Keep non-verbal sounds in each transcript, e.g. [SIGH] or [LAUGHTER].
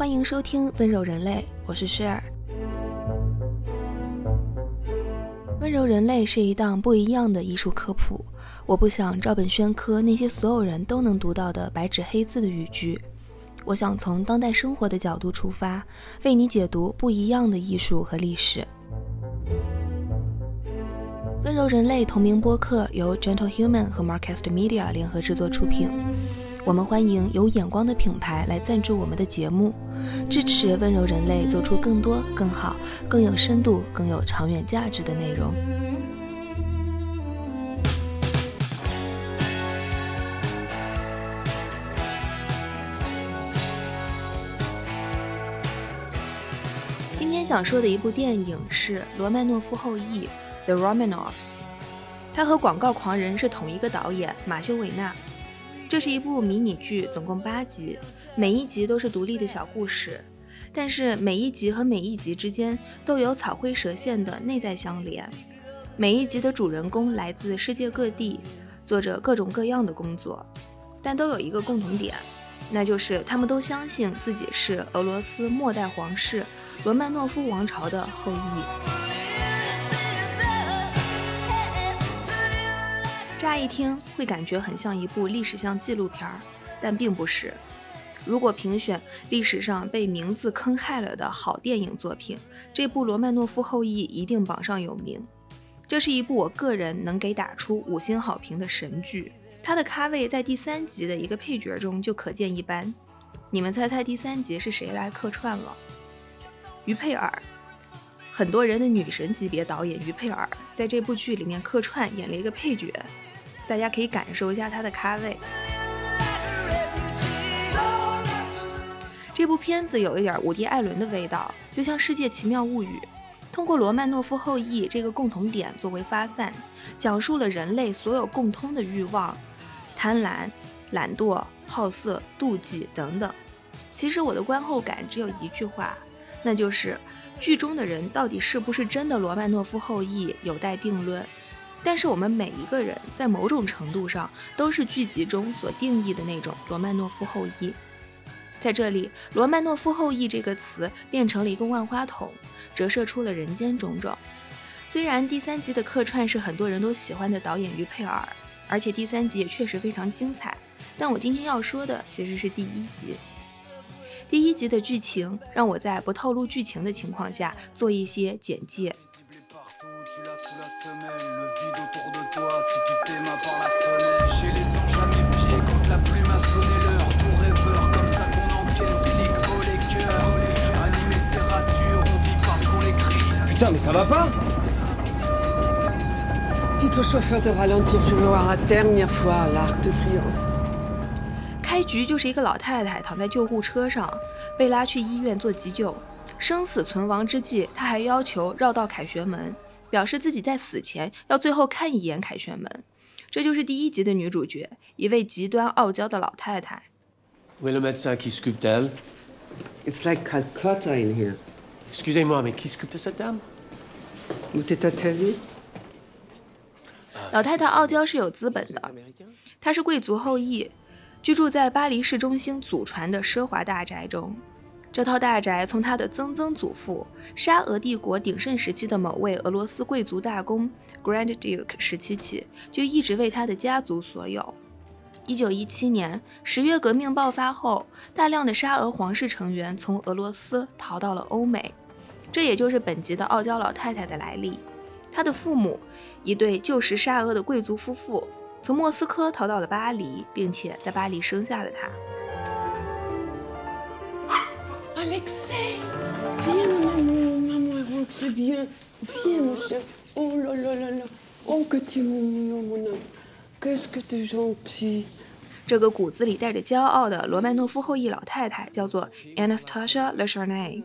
欢迎收听《温柔人类》，我是 Share。《温柔人类》是一档不一样的艺术科普，我不想照本宣科那些所有人都能读到的白纸黑字的语句，我想从当代生活的角度出发，为你解读不一样的艺术和历史。《温柔人类》同名播客由 Gentle Human 和 Marcast Media 联合制作出品。我们欢迎有眼光的品牌来赞助我们的节目，支持温柔人类做出更多、更好、更有深度、更有长远价值的内容。今天想说的一部电影是《罗曼诺夫后裔》（The Romanovs），它和《广告狂人》是同一个导演马修·韦纳。这是一部迷你剧，总共八集，每一集都是独立的小故事，但是每一集和每一集之间都有草灰蛇线的内在相连。每一集的主人公来自世界各地，做着各种各样的工作，但都有一个共同点，那就是他们都相信自己是俄罗斯末代皇室罗曼诺夫王朝的后裔。乍一听会感觉很像一部历史向纪录片儿，但并不是。如果评选历史上被名字坑害了的好电影作品，这部《罗曼诺夫后裔》一定榜上有名。这是一部我个人能给打出五星好评的神剧。它的咖位在第三集的一个配角中就可见一斑。你们猜猜第三集是谁来客串了？于佩尔，很多人的女神级别导演于佩尔在这部剧里面客串演了一个配角。大家可以感受一下它的咖位。这部片子有一点伍迪·艾伦的味道，就像《世界奇妙物语》，通过罗曼诺夫后裔这个共同点作为发散，讲述了人类所有共通的欲望：贪婪、懒惰、好色、妒忌等等。其实我的观后感只有一句话，那就是剧中的人到底是不是真的罗曼诺夫后裔，有待定论。但是我们每一个人在某种程度上都是剧集中所定义的那种罗曼诺夫后裔。在这里，“罗曼诺夫后裔”这个词变成了一个万花筒，折射出了人间种种。虽然第三集的客串是很多人都喜欢的导演于佩尔，而且第三集也确实非常精彩，但我今天要说的其实是第一集。第一集的剧情让我在不透露剧情的情况下做一些简介。Putain, mais ça va pas Dites au chauffeur de ralentir, je veux voir la dernière fois l'Arc de Triomphe. 开局就是一个老太太躺在救护车上，被拉去医院做急救，生死存亡之际，她还要求绕道凯旋门。表示自己在死前要最后看一眼凯旋门，这就是第一集的女主角，一位极端傲娇的老太太。Où est le médecin qui sculpte elle It's like Calcutta in here. Excusez-moi, mais qui sculpte cette dame 老太太傲娇是有资本的，她是贵族后裔，居住在巴黎市中心祖传的奢华大宅中。这套大宅从她的曾曾祖父沙俄帝国鼎盛时期的某位俄罗斯贵族大公 Grand Duke 时期起，就一直为他的家族所有。一九一七年十月革命爆发后，大量的沙俄皇室成员从俄罗斯逃到了欧美，这也就是本集的傲娇老太太的来历。她的父母，一对旧时沙俄的贵族夫妇，从莫斯科逃到了巴黎，并且在巴黎生下了她。这个骨子里带着骄傲的罗曼诺夫后裔老太太叫做 Anastasia l e c h a r n a y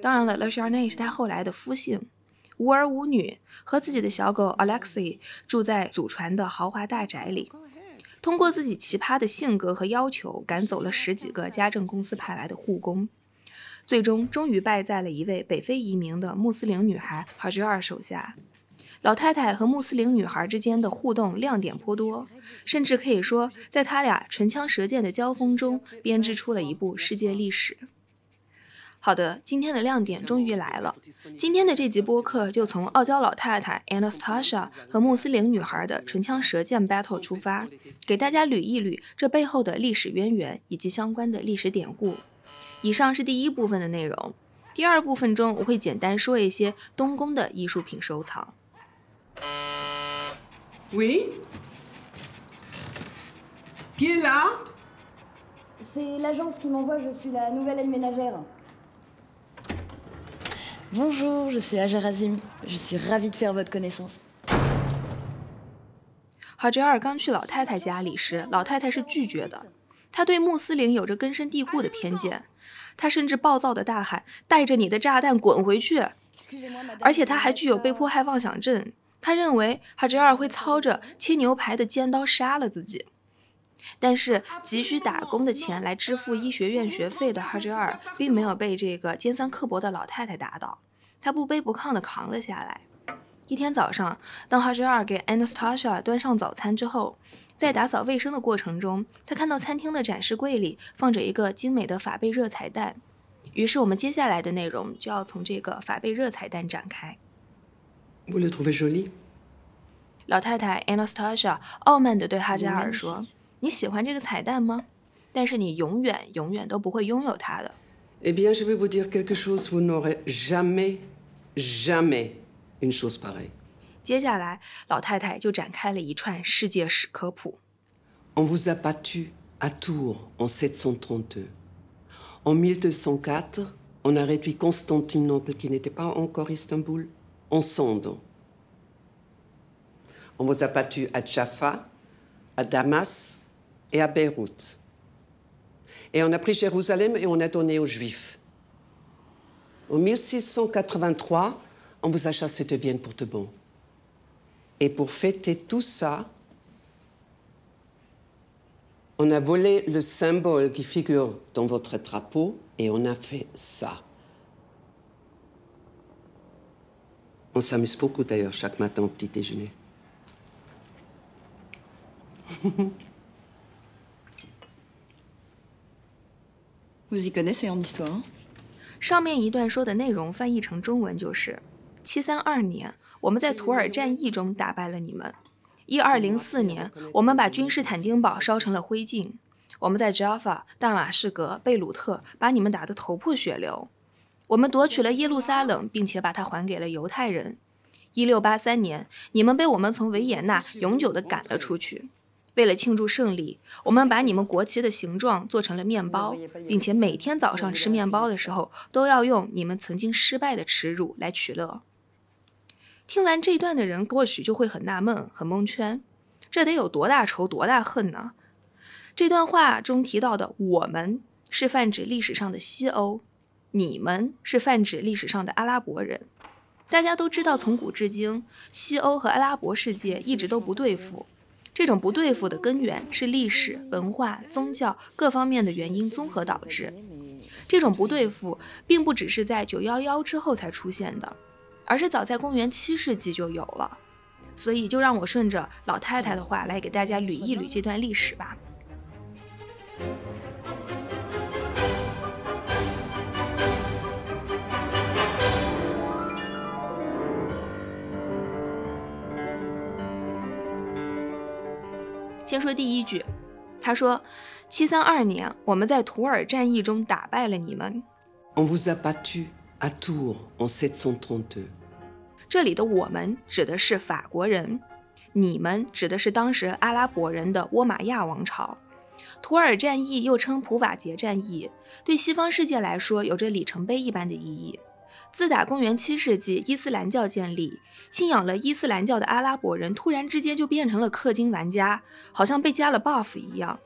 当然了，Le Charnay 是她后来的夫姓。无儿无女，和自己的小狗 Alexei 住在祖传的豪华大宅里。通过自己奇葩的性格和要求，赶走了十几个家政公司派来的护工。最终，终于败在了一位北非移民的穆斯林女孩 Hajar 手下。老太太和穆斯林女孩之间的互动亮点颇多，甚至可以说，在他俩唇枪舌剑的交锋中，编织出了一部世界历史。好的，今天的亮点终于来了。今天的这集播客就从傲娇老太太 Anastasia 和穆斯林女孩的唇枪舌剑 battle 出发，给大家捋一捋这背后的历史渊源以及相关的历史典故。以上是第一部分的内容，第二部分中我会简单说一些东宫的艺术品收藏。Qui est là C'est l'agence qui m'envoie, je suis la nouvelle aide ménagère. Bonjour, je suis Ajar Azim. Je suis ravie de faire votre connaissance. 哈吉尔刚去老太太家里时，老太太是拒绝的。她对穆斯林有着根深蒂固的偏见，她甚至暴躁地大喊：“带着你的炸弹滚回去！”而且她还具有被迫害妄想症。他认为哈吉尔会操着切牛排的尖刀杀了自己。但是急需打工的钱来支付医学院学费的哈吉尔，并没有被这个尖酸刻薄的老太太打倒，他不卑不亢地扛了下来。一天早上，当哈吉尔给 Anastasia 端上早餐之后，在打扫卫生的过程中，他看到餐厅的展示柜里放着一个精美的法贝热彩蛋。于是，我们接下来的内容就要从这个法贝热彩蛋展开。老太太 Anastasia 傲慢地对哈加尔说：“你喜欢这个彩蛋吗？但是你永远、永远都不会拥有它的。Eh bien, je vais vous dire quelque chose, vous n'aurez jamais, jamais une chose pareille. ”接下来，老太太就展开了一串世界史科普。On vous a battu à Tours en 732. En 1204, on a réduit Constantinople, qui n'était pas encore Istanbul, en cendres. On vous a battu à Jaffa, à Damas et à Beyrouth. Et on a pris Jérusalem et on a donné aux Juifs. En 1683, on vous a chassé de Vienne pour de bon. Et pour fêter tout ça, on a volé le symbole qui figure dans votre drapeau et on a fait ça. On s'amuse beaucoup d'ailleurs chaque matin au petit déjeuner. [LAUGHS] Vous y connaissez en histoire 上面一段说的内容翻译成中文就是：七三二年，我们在图尔战役中打败了你们；一二零四年，我们把君士坦丁堡烧成了灰烬；我们在 Jaffa、大马士革、贝鲁特把你们打得头破血流；我们夺取了耶路撒冷，并且把它还给了犹太人。一六八三年，你们被我们从维也纳永久地赶了出去。为了庆祝胜利，我们把你们国旗的形状做成了面包，并且每天早上吃面包的时候都要用你们曾经失败的耻辱来取乐。听完这段的人或许就会很纳闷、很蒙圈，这得有多大仇、多大恨呢？这段话中提到的“我们”是泛指历史上的西欧，“你们”是泛指历史上的阿拉伯人。大家都知道，从古至今，西欧和阿拉伯世界一直都不对付。这种不对付的根源是历史、文化、宗教各方面的原因综合导致。这种不对付并不只是在九幺幺之后才出现的，而是早在公元七世纪就有了。所以，就让我顺着老太太的话来给大家捋一捋这段历史吧。先说第一句，他说：“七三二年，我们在图尔战役中打败了你们。On vous a battu à Tours en 732. ”这里的“我们”指的是法国人，“你们”指的是当时阿拉伯人的倭马亚王朝。图尔战役又称普瓦捷战役，对西方世界来说有着里程碑一般的意义。自打公元七世纪伊斯兰教建立，信仰了伊斯兰教的阿拉伯人突然之间就变成了氪金玩家，好像被加了 buff 一样，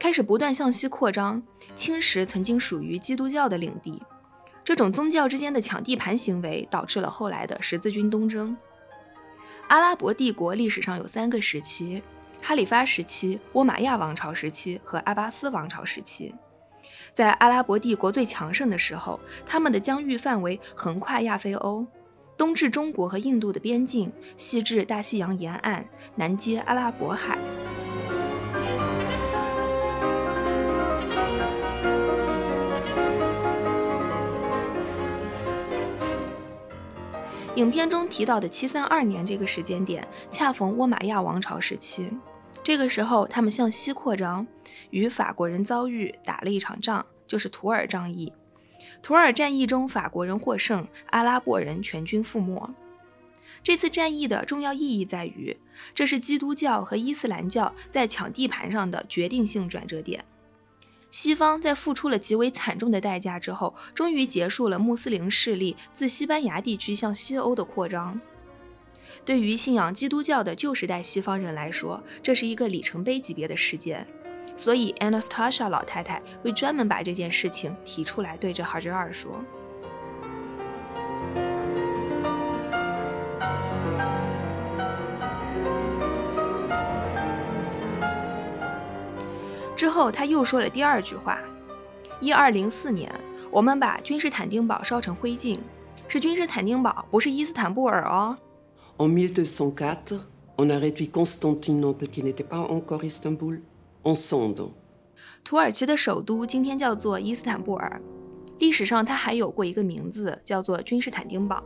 开始不断向西扩张，侵蚀曾经属于基督教的领地。这种宗教之间的抢地盘行为，导致了后来的十字军东征。阿拉伯帝国历史上有三个时期：哈里发时期、倭马亚王朝时期和阿巴斯王朝时期。在阿拉伯帝国最强盛的时候，他们的疆域范围横跨亚非欧，东至中国和印度的边境，西至大西洋沿岸，南接阿拉伯海。影片中提到的七三二年这个时间点，恰逢倭马亚王朝时期。这个时候，他们向西扩张，与法国人遭遇，打了一场仗，就是图尔战役。图尔战役中，法国人获胜，阿拉伯人全军覆没。这次战役的重要意义在于，这是基督教和伊斯兰教在抢地盘上的决定性转折点。西方在付出了极为惨重的代价之后，终于结束了穆斯林势力自西班牙地区向西欧的扩张。对于信仰基督教的旧时代西方人来说，这是一个里程碑级别的事件。所以，Anastasia 老太太会专门把这件事情提出来，对着哈哲尔说。之后，他又说了第二句话：“一二零四年，我们把君士坦丁堡烧成灰烬，是君士坦丁堡，不是伊斯坦布尔哦。”土耳其的首都今天叫做伊斯坦布尔，历史上它还有过一个名字，叫做君士坦丁堡。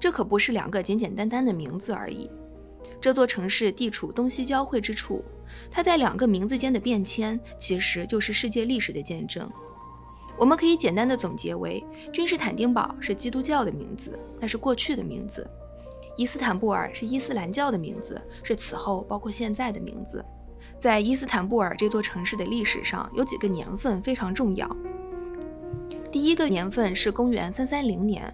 这可不是两个简简单单的名字而已。这座城市地处东西交汇之处，它在两个名字间的变迁，其实就是世界历史的见证。我们可以简单的总结为：君士坦丁堡是基督教的名字，那是过去的名字；伊斯坦布尔是伊斯兰教的名字，是此后包括现在的名字。在伊斯坦布尔这座城市的历史上，有几个年份非常重要。第一个年份是公元三三零年。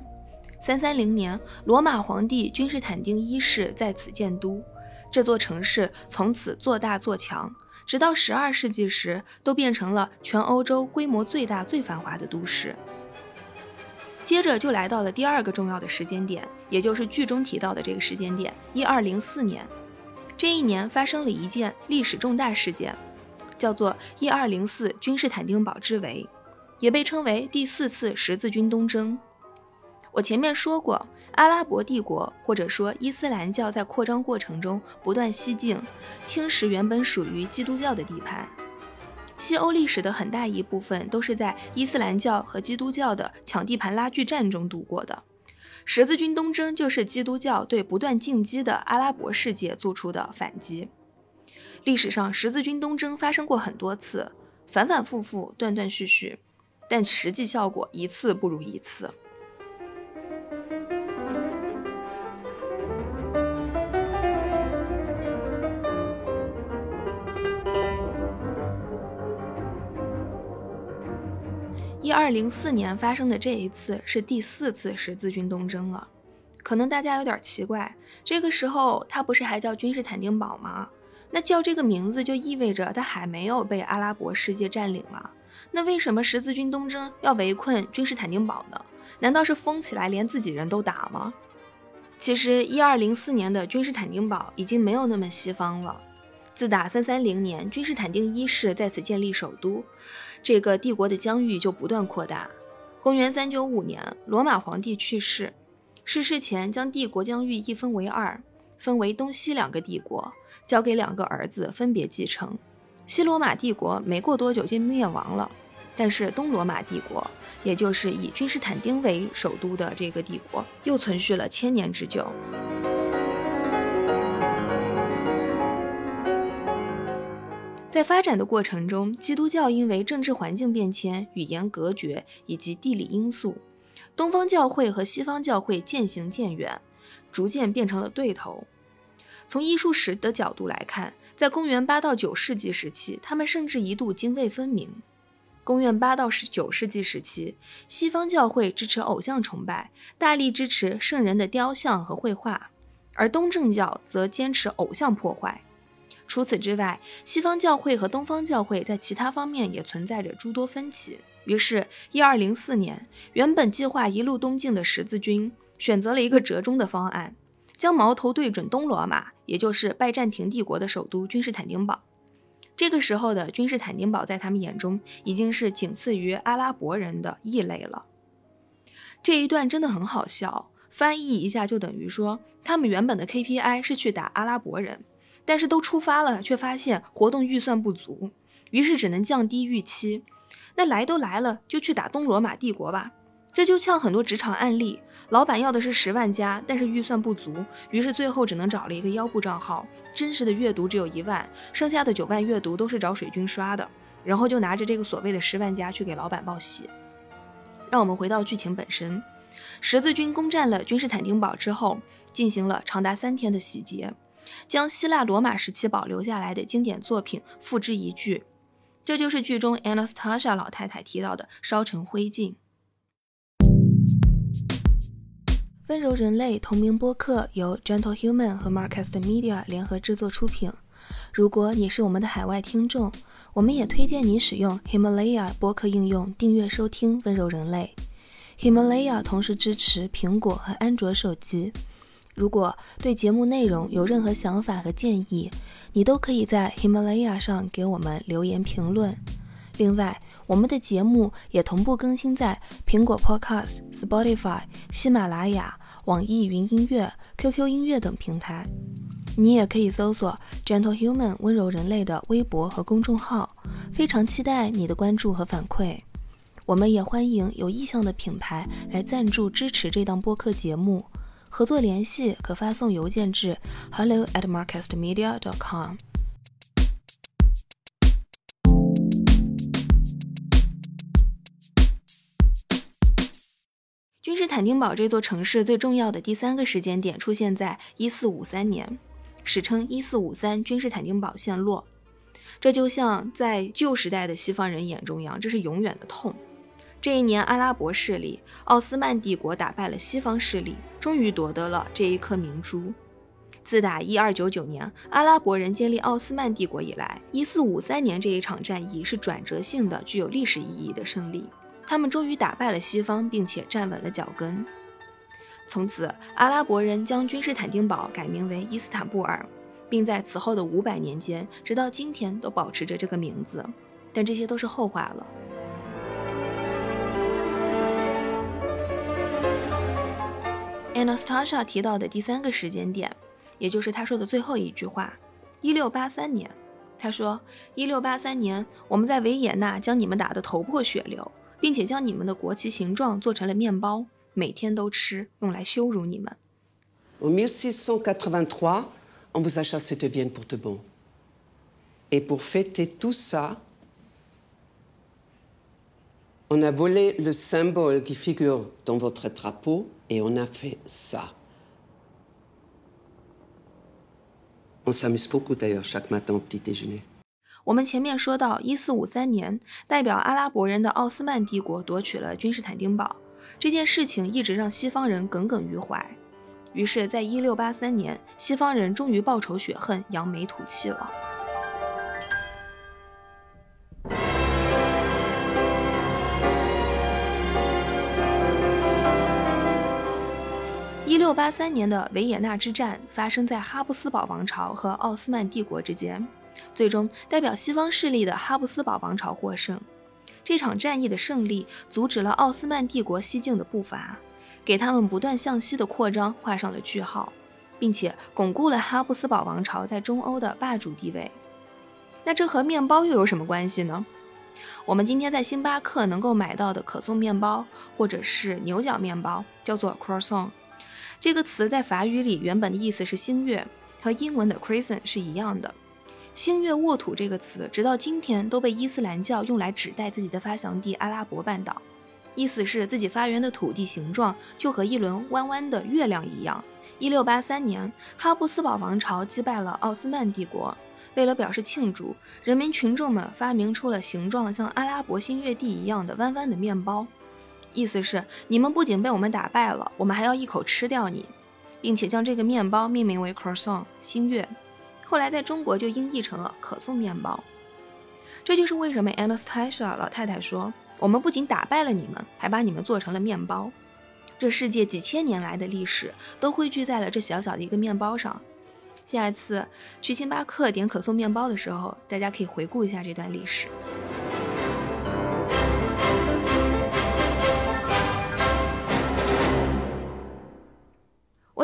三三零年，罗马皇帝君士坦丁一世在此建都，这座城市从此做大做强，直到十二世纪时，都变成了全欧洲规模最大、最繁华的都市。接着就来到了第二个重要的时间点，也就是剧中提到的这个时间点——一二零四年。这一年发生了一件历史重大事件，叫做一二零四君士坦丁堡之围，也被称为第四次十字军东征。我前面说过，阿拉伯帝国或者说伊斯兰教在扩张过程中不断西进，侵蚀原本属于基督教的地盘。西欧历史的很大一部分都是在伊斯兰教和基督教的抢地盘拉锯战中度过的。十字军东征就是基督教对不断进击的阿拉伯世界做出的反击。历史上十字军东征发生过很多次，反反复复，断断续续，但实际效果一次不如一次。二零四年发生的这一次是第四次十字军东征了，可能大家有点奇怪，这个时候它不是还叫君士坦丁堡吗？那叫这个名字就意味着它还没有被阿拉伯世界占领了。那为什么十字军东征要围困君士坦丁堡呢？难道是疯起来连自己人都打吗？其实一二零四年的君士坦丁堡已经没有那么西方了。自打三三零年君士坦丁一世在此建立首都。这个帝国的疆域就不断扩大。公元三九五年，罗马皇帝去世，逝世前将帝国疆域一分为二，分为东西两个帝国，交给两个儿子分别继承。西罗马帝国没过多久就灭亡了，但是东罗马帝国，也就是以君士坦丁为首都的这个帝国，又存续了千年之久。在发展的过程中，基督教因为政治环境变迁、语言隔绝以及地理因素，东方教会和西方教会渐行渐远，逐渐变成了对头。从艺术史的角度来看，在公元八到九世纪时期，他们甚至一度泾渭分明。公元八到十九世纪时期，西方教会支持偶像崇拜，大力支持圣人的雕像和绘画，而东正教则坚持偶像破坏。除此之外，西方教会和东方教会在其他方面也存在着诸多分歧。于是，一二零四年，原本计划一路东进的十字军选择了一个折中的方案，将矛头对准东罗马，也就是拜占庭帝国的首都君士坦丁堡。这个时候的君士坦丁堡在他们眼中已经是仅次于阿拉伯人的异类了。这一段真的很好笑，翻译一下就等于说，他们原本的 KPI 是去打阿拉伯人。但是都出发了，却发现活动预算不足，于是只能降低预期。那来都来了，就去打东罗马帝国吧。这就像很多职场案例，老板要的是十万加，但是预算不足，于是最后只能找了一个腰部账号，真实的阅读只有一万，剩下的九万阅读都是找水军刷的，然后就拿着这个所谓的十万加去给老板报喜。让我们回到剧情本身，十字军攻占了君士坦丁堡之后，进行了长达三天的洗劫，将希腊罗马时期保留下来的经典作品付之一炬，这就是剧中 Anastasia 老太太提到的烧成灰烬。温柔人类同名播客由 Gentle Human 和 Marcast Media 联合制作出品。如果你是我们的海外听众，我们也推荐你使用 Himalaya 播客应用订阅收听温柔人类。Himalaya 同时支持苹果和安卓手机。如果对节目内容有任何想法和建议，你都可以在 Himalaya 上给我们留言评论。另外，我们的节目也同步更新在苹果 Podcast、Spotify、喜马拉雅、网易云音乐、QQ 音乐等平台。你也可以搜索 Gentle Human 温柔人类的微博和公众号。非常期待你的关注和反馈。我们也欢迎有意向的品牌来赞助支持这档播客节目。合作联系可发送邮件至 hello at marcastmedia.com。君士坦丁堡这座城市最重要的第三个时间点出现在1453年，史称1453君士坦丁堡陷落。这就像在旧时代的西方人眼中一样，这是永远的痛。这一年，阿拉伯势力奥斯曼帝国打败了西方势力，终于夺得了这一颗明珠。自打1299年阿拉伯人建立奥斯曼帝国以来，1453年这一场战役是转折性的、具有历史意义的胜利。他们终于打败了西方，并且站稳了脚跟。从此，阿拉伯人将君士坦丁堡改名为伊斯坦布尔，并在此后的五百年间，直到今天都保持着这个名字。但这些都是后话了。Anastasia 提到的第三个时间点，也就是他说的最后一句话：一六八三年。他说：“一六八三年，我们在维也纳将你们打得头破血流。”并且将你们的国旗形状做成了面包，每天都吃，用来羞辱你们。En 1683, on vous a chassé de Vienne pour de bon. Et pour fêter tout ça, on a volé le symbole qui figure dans votre drapeau et on a fait ça. On s'amuse beaucoup d'ailleurs chaque matin au petit déjeuner. 我们前面说到，一四五三年，代表阿拉伯人的奥斯曼帝国夺取了君士坦丁堡，这件事情一直让西方人耿耿于怀。于是，在一六八三年，西方人终于报仇雪恨，扬眉吐气了。一六八三年的维也纳之战发生在哈布斯堡王朝和奥斯曼帝国之间。最终，代表西方势力的哈布斯堡王朝获胜。这场战役的胜利阻止了奥斯曼帝国西进的步伐，给他们不断向西的扩张画上了句号，并且巩固了哈布斯堡王朝在中欧的霸主地位。那这和面包又有什么关系呢？我们今天在星巴克能够买到的可颂面包，或者是牛角面包，叫做 croissant。这个词在法语里原本的意思是星月，和英文的 croissant 是一样的。星月沃土这个词，直到今天都被伊斯兰教用来指代自己的发祥地阿拉伯半岛，意思是自己发源的土地形状就和一轮弯弯的月亮一样。一六八三年，哈布斯堡王朝击败了奥斯曼帝国，为了表示庆祝，人民群众们发明出了形状像阿拉伯新月地一样的弯弯的面包，意思是你们不仅被我们打败了，我们还要一口吃掉你，并且将这个面包命名为 croissant 星月。后来在中国就音译成了可颂面包，这就是为什么 Anastasia 老太太说：“我们不仅打败了你们，还把你们做成了面包。”这世界几千年来的历史都汇聚在了这小小的一个面包上。下一次去星巴克点可颂面包的时候，大家可以回顾一下这段历史。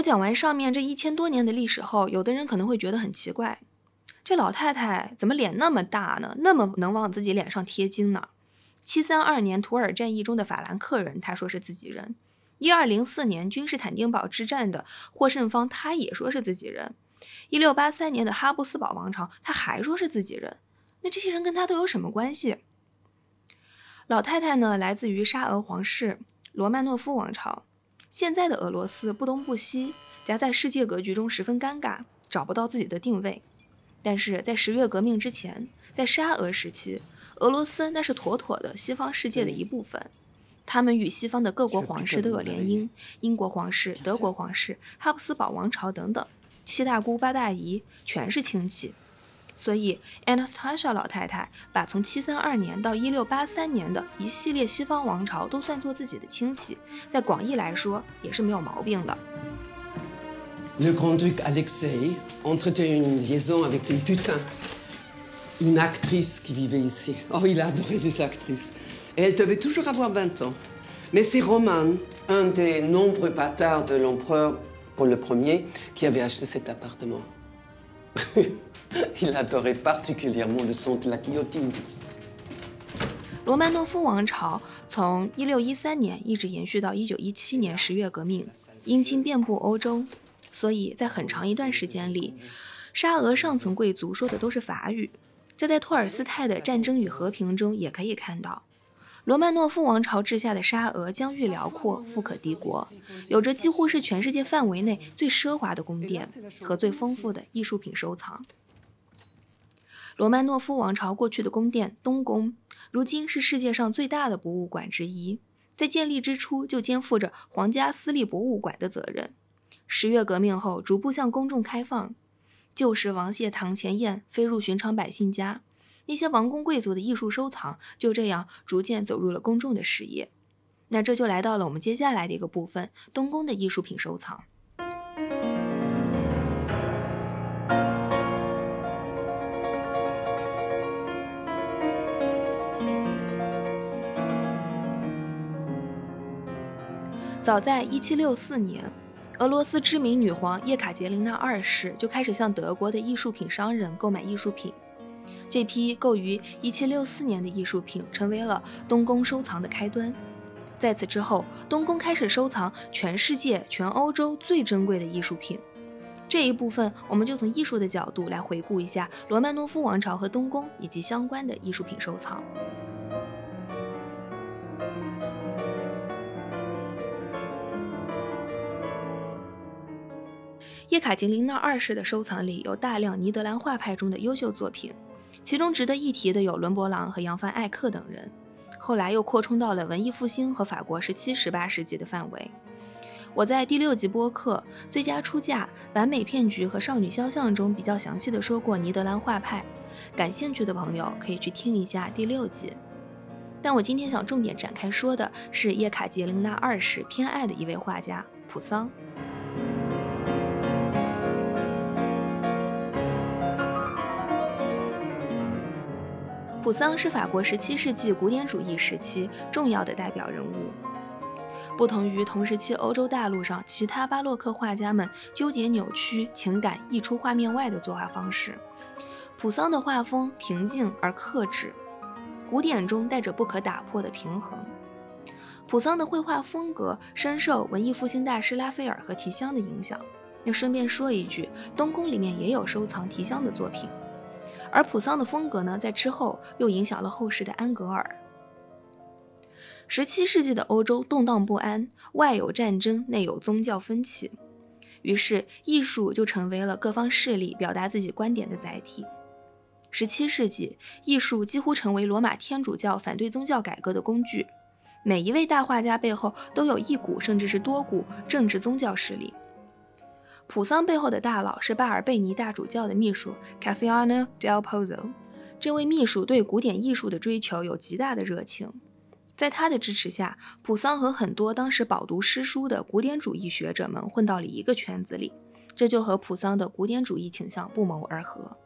我讲完上面这一千多年的历史后，有的人可能会觉得很奇怪，这老太太怎么脸那么大呢？那么能往自己脸上贴金呢？七三二年图尔战役中的法兰克人，他说是自己人；一二零四年君士坦丁堡之战的获胜方，他也说是自己人；一六八三年的哈布斯堡王朝，他还说是自己人。那这些人跟他都有什么关系？老太太呢，来自于沙俄皇室罗曼诺夫王朝。现在的俄罗斯不东不西，夹在世界格局中十分尴尬，找不到自己的定位。但是在十月革命之前，在沙俄时期，俄罗斯那是妥妥的西方世界的一部分。他们与西方的各国皇室都有联姻，英国皇室、德国皇室、哈布斯堡王朝等等，七大姑八大姨全是亲戚。所以，Anastasia 老太太把从732年到1683年的一系列西方王朝都算作自己的亲戚，在广义来说也是没有毛病的。Le grand-duc Alexei entretenait une liaison avec une putain, une actrice qui vivait ici. Oh, il adorait les actrices. Et elle devait toujours avoir 20 ans. Mais c'est Roman, un des nombreux bâtards de l'empereur pour le premier, qui avait acheté cet appartement. [LAUGHS] Il adorait particulièrement le son de la guillotine. 罗曼诺夫王朝从1613年一直延续到1917年十月革命，姻亲遍布欧洲，所以在很长一段时间里，沙俄上层贵族说的都是法语。这在托尔斯泰的《战争与和平》中也可以看到。罗曼诺夫王朝治下的沙俄疆域辽阔，富可敌国，有着几乎是全世界范围内最奢华的宫殿和最丰富的艺术品收藏。罗曼诺夫王朝过去的宫殿东宫，如今是世界上最大的博物馆之一，在建立之初就肩负着皇家私立博物馆的责任。十月革命后，逐步向公众开放，旧时王谢堂前燕飞入寻常百姓家，那些王公贵族的艺术收藏就这样逐渐走入了公众的视野。那这就来到了我们接下来的一个部分——东宫的艺术品收藏。早在1764年，俄罗斯知名女皇叶卡捷琳娜二世就开始向德国的艺术品商人购买艺术品。这批购于1764年的艺术品成为了东宫收藏的开端。在此之后，东宫开始收藏全世界、全欧洲最珍贵的艺术品。这一部分，我们就从艺术的角度来回顾一下罗曼诺夫王朝和东宫以及相关的艺术品收藏。叶卡捷琳娜二世的收藏里有大量尼德兰画派中的优秀作品，其中值得一提的有伦勃朗和扬帆艾克等人。后来又扩充到了文艺复兴和法国十七、十八世纪的范围。我在第六集播客《最佳出价、完美骗局和少女肖像》中比较详细的说过尼德兰画派，感兴趣的朋友可以去听一下第六集。但我今天想重点展开说的是叶卡捷琳娜二世偏爱的一位画家普桑。普桑是法国十七世纪古典主义时期重要的代表人物。不同于同时期欧洲大陆上其他巴洛克画家们纠结扭曲情感溢出画面外的作画方式，普桑的画风平静而克制，古典中带着不可打破的平衡。普桑的绘画风格深受文艺复兴大师拉斐尔和提香的影响。那顺便说一句，东宫里面也有收藏提香的作品。而普桑的风格呢，在之后又影响了后世的安格尔。十七世纪的欧洲动荡不安，外有战争，内有宗教分歧，于是艺术就成为了各方势力表达自己观点的载体。十七世纪，艺术几乎成为罗马天主教反对宗教改革的工具。每一位大画家背后都有一股甚至是多股政治宗教势力。普桑背后的大佬是巴尔贝尼大主教的秘书 Cassiano del Pozzo。这位秘书对古典艺术的追求有极大的热情，在他的支持下，普桑和很多当时饱读诗书的古典主义学者们混到了一个圈子里，这就和普桑的古典主义倾向不谋而合。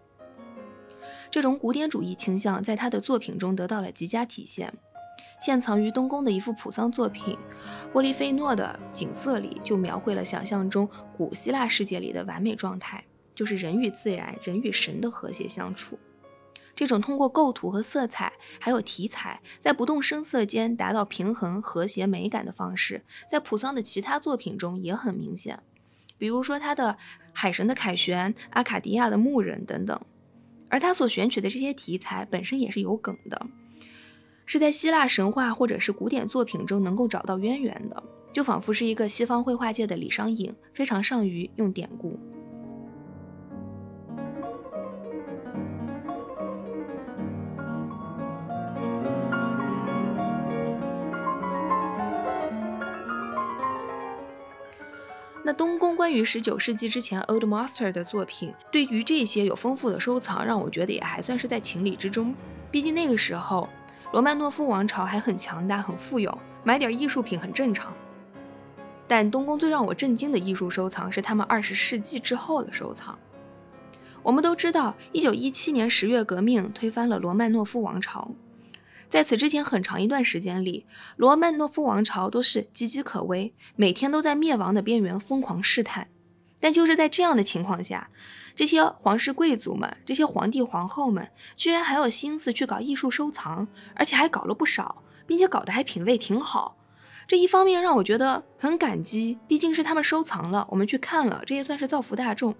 这种古典主义倾向在他的作品中得到了极佳体现。现藏于东宫的一幅普桑作品《波利菲诺的景色》里，就描绘了想象中古希腊世界里的完美状态，就是人与自然、人与神的和谐相处。这种通过构图和色彩，还有题材，在不动声色间达到平衡、和谐、美感的方式，在普桑的其他作品中也很明显。比如说他的《海神的凯旋》《阿卡迪亚的牧人》等等。而他所选取的这些题材本身也是有梗的，是在希腊神话或者是古典作品中能够找到渊源的，就仿佛是一个西方绘画界的李商隐，非常善于用典故。那东宫关于十九世纪之前 Old Master 的作品，对于这些有丰富的收藏，让我觉得也还算是在情理之中。毕竟那个时候，罗曼诺夫王朝还很强大、很富有，买点艺术品很正常。但东宫最让我震惊的艺术收藏是他们二十世纪之后的收藏。我们都知道，一九一七年十月革命推翻了罗曼诺夫王朝。在此之前很长一段时间里，罗曼诺夫王朝都是岌岌可危，每天都在灭亡的边缘疯狂试探。但就是在这样的情况下，这些皇室贵族们、这些皇帝皇后们，居然还有心思去搞艺术收藏，而且还搞了不少，并且搞得还品味挺好。这一方面让我觉得很感激，毕竟是他们收藏了，我们去看了，这也算是造福大众。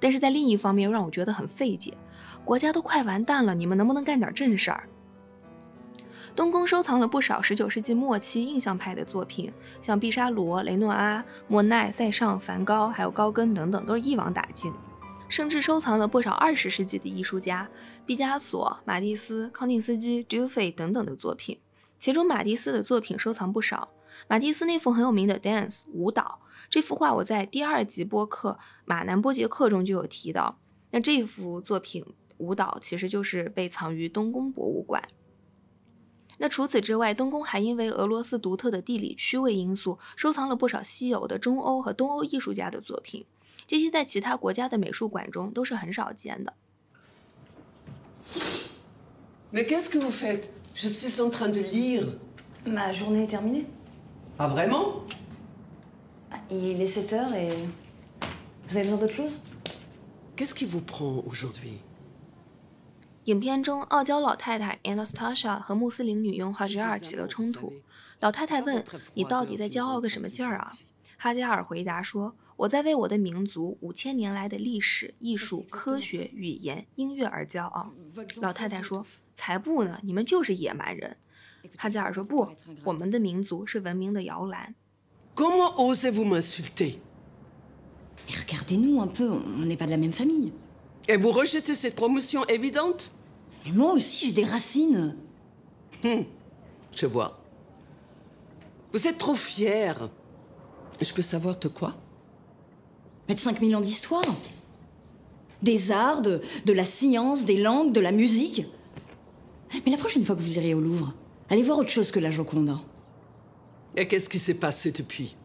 但是在另一方面，又让我觉得很费解，国家都快完蛋了，你们能不能干点正事儿？东宫收藏了不少十九世纪末期印象派的作品，像毕沙罗、雷诺阿、莫奈、塞尚、梵高，还有高更等等，都是一网打尽。甚至收藏了不少20世纪的艺术家，毕加索、马蒂斯、康定斯基、杜菲等等的作品。其中马蒂斯的作品收藏不少。马蒂斯那幅很有名的《Dance》舞蹈，这幅画我在第二集播客《马南波杰克》中就有提到。那这幅作品舞蹈其实就是被藏于东宫博物馆。那除此之外，东宫还因为俄罗斯独特的地理区位因素，收藏了不少稀有的中欧和东欧艺术家的作品，这些在其他国家的美术馆中都是很少见的。Mais qu'est-ce que vous faites Je suis en train de lire. Ma journée est terminée. Ah vraiment Il est 7 heures et. Vous avez besoin d'autre chose Qu'est-ce qui vous prend aujourd'hui 影片中，傲娇老太太 Anastasia 和穆斯林女佣哈吉尔起了冲突。老太太问：“你到底在骄傲个什么劲儿啊？”哈加尔回答说：“我在为我的民族五千年来的历史、艺术、科学、语言、音乐而骄傲。”老太太说：“才不呢！你们就是野蛮人。”哈加尔说：“不，我们的民族是文明的摇篮。” Comment osez-vous m'insulter Mais regardez-nous un peu, on n'est pas de la même famille. Et vous rejetez cette promotion évidente Mais moi aussi, j'ai des racines. Je vois. Vous êtes trop fière. Je peux savoir de quoi Mais de 5000 ans d'histoire. Des arts, de, de la science, des langues, de la musique. Mais la prochaine fois que vous irez au Louvre, allez voir autre chose que la Joconde. Et qu'est-ce qui s'est passé depuis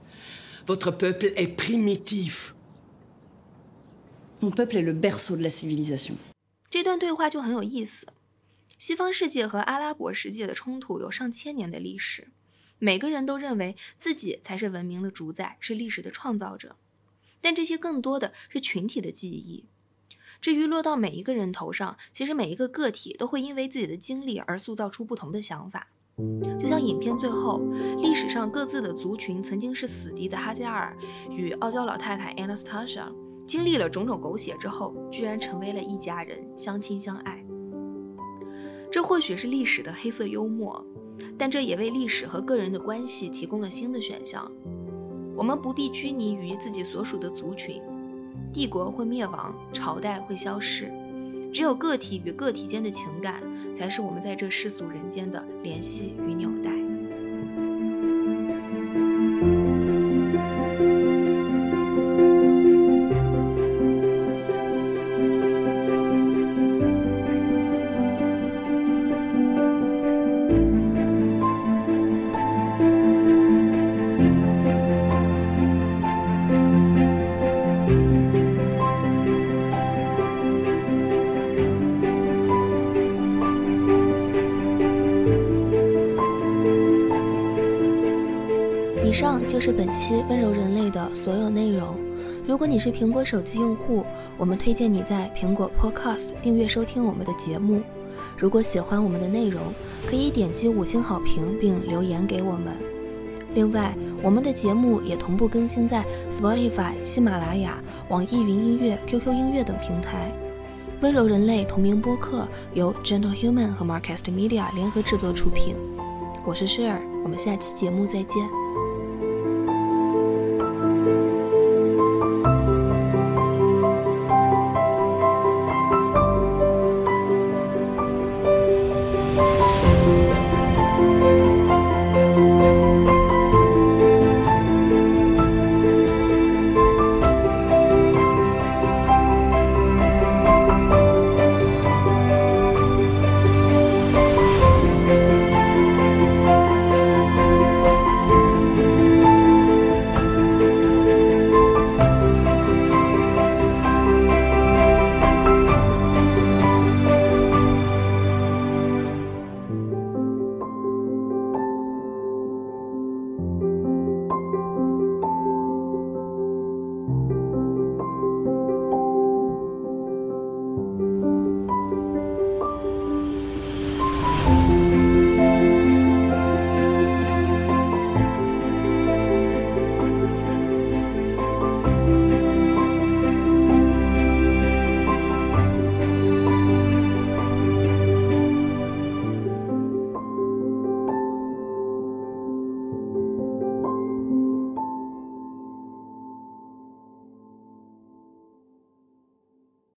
Votre peuple est primitif. Mon peuple est le berceau de la civilisation. 这段对话就很有意思。西方世界和阿拉伯世界的冲突有上千年的历史，每个人都认为自己才是文明的主宰，是历史的创造者。 但这些更多的是群体的记忆。至于落到每一个人头上，其实每一个个体都会因为自己的经历而塑造出不同的想法。就像影片最后，历史上各自的族群曾经是死敌的哈加尔与傲娇老太太 Anastasia。经历了种种狗血之后，居然成为了一家人，相亲相爱。这或许是历史的黑色幽默，但这也为历史和个人的关系提供了新的选项。我们不必拘泥于自己所属的族群，帝国会灭亡，朝代会消失，只有个体与个体间的情感，才是我们在这世俗人间的联系与纽带。上就是本期温柔人类的所有内容。如果你是苹果手机用户，我们推荐你在苹果 Podcast 订阅收听我们的节目。如果喜欢我们的内容，可以点击五星好评并留言给我们。另外，我们的节目也同步更新在 Spotify、喜马拉雅、网易云音乐、QQ 音乐等平台。温柔人类同名播客由 Gentle Human 和 Marcast Media 联合制作出品。我是诗尔，我们下期节目再见。